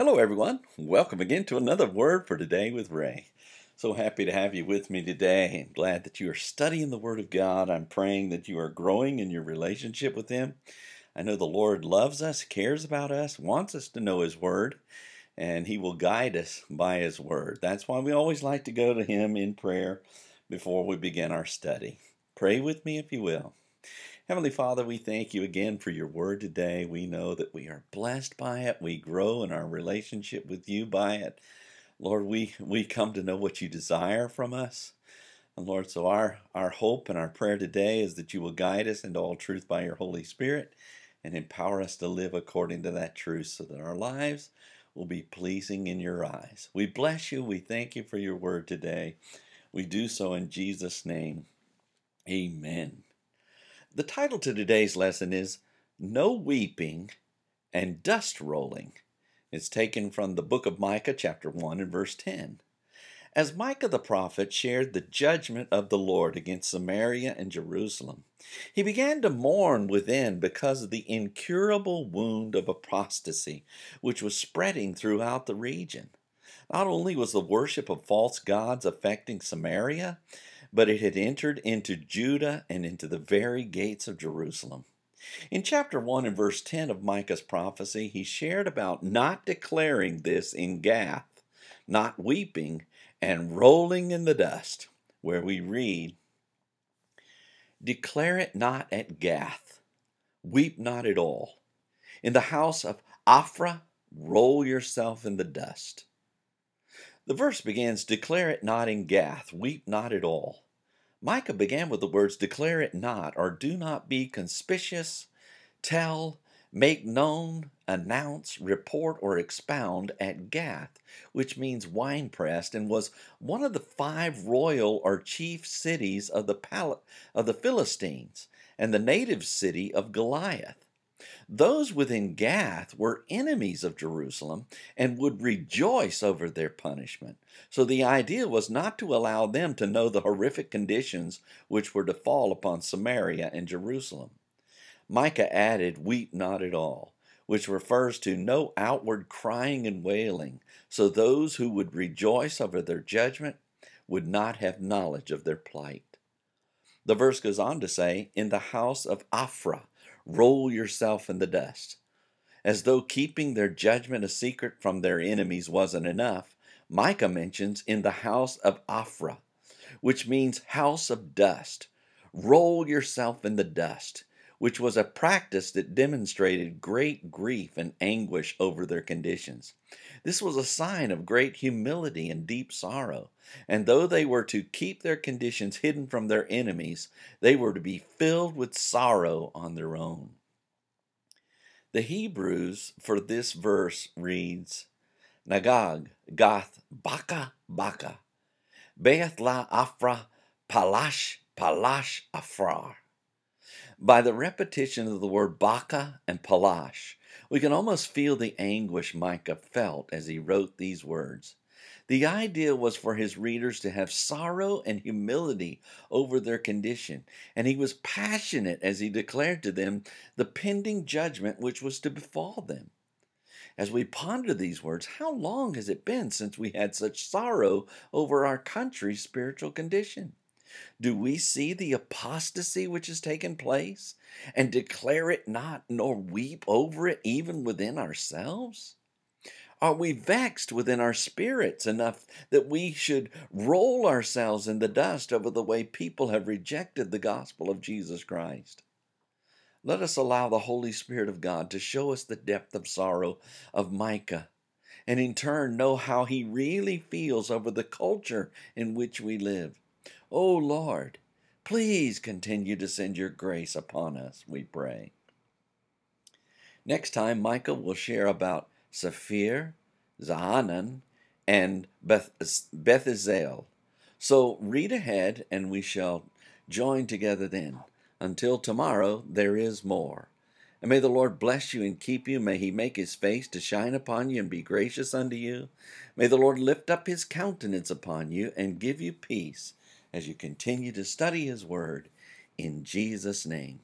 Hello, everyone. Welcome again to another Word for Today with Ray. So happy to have you with me today glad that you are studying the Word of God. I'm praying that you are growing in your relationship with Him. I know the Lord loves us, cares about us, wants us to know His Word, and He will guide us by His Word. That's why we always like to go to Him in prayer before we begin our study. Pray with me if you will. Heavenly Father, we thank you again for your word today. We know that we are blessed by it. We grow in our relationship with you by it. Lord, we, we come to know what you desire from us. And Lord, so our, our hope and our prayer today is that you will guide us into all truth by your Holy Spirit and empower us to live according to that truth so that our lives will be pleasing in your eyes. We bless you. We thank you for your word today. We do so in Jesus' name. Amen. The title to today's lesson is No Weeping and Dust Rolling. It's taken from the book of Micah, chapter 1, and verse 10. As Micah the prophet shared the judgment of the Lord against Samaria and Jerusalem, he began to mourn within because of the incurable wound of apostasy which was spreading throughout the region. Not only was the worship of false gods affecting Samaria, but it had entered into Judah and into the very gates of Jerusalem. In chapter 1 and verse 10 of Micah's prophecy, he shared about not declaring this in Gath, not weeping, and rolling in the dust, where we read, Declare it not at Gath, weep not at all. In the house of Ophrah, roll yourself in the dust. The verse begins, Declare it not in Gath, weep not at all. Micah began with the words, Declare it not, or do not be conspicuous, tell, make known, announce, report, or expound at Gath, which means winepressed, and was one of the five royal or chief cities of the, pal- of the Philistines, and the native city of Goliath. Those within Gath were enemies of Jerusalem and would rejoice over their punishment. So the idea was not to allow them to know the horrific conditions which were to fall upon Samaria and Jerusalem. Micah added, Weep not at all, which refers to no outward crying and wailing, so those who would rejoice over their judgment would not have knowledge of their plight. The verse goes on to say, In the house of Ophrah, roll yourself in the dust. As though keeping their judgment a secret from their enemies wasn't enough, Micah mentions in the house of Afra, which means house of dust. Roll yourself in the dust, which was a practice that demonstrated great grief and anguish over their conditions. This was a sign of great humility and deep sorrow. And though they were to keep their conditions hidden from their enemies, they were to be filled with sorrow on their own. The Hebrews for this verse reads Nagag, Gath, Baka, Baka, Beath la Afra, Palash, Palash Afrar. By the repetition of the word Baka and Palash, we can almost feel the anguish Micah felt as he wrote these words. The idea was for his readers to have sorrow and humility over their condition, and he was passionate as he declared to them the pending judgment which was to befall them. As we ponder these words, how long has it been since we had such sorrow over our country's spiritual condition? Do we see the apostasy which has taken place and declare it not, nor weep over it even within ourselves? Are we vexed within our spirits enough that we should roll ourselves in the dust over the way people have rejected the gospel of Jesus Christ? Let us allow the Holy Spirit of God to show us the depth of sorrow of Micah and in turn know how he really feels over the culture in which we live. O oh Lord, please continue to send your grace upon us, we pray. Next time, Micah will share about Saphir, Zahanan, and Beth, Bethazel. So read ahead, and we shall join together then. Until tomorrow, there is more. And may the Lord bless you and keep you. May he make his face to shine upon you and be gracious unto you. May the Lord lift up his countenance upon you and give you peace as you continue to study His Word in Jesus' name.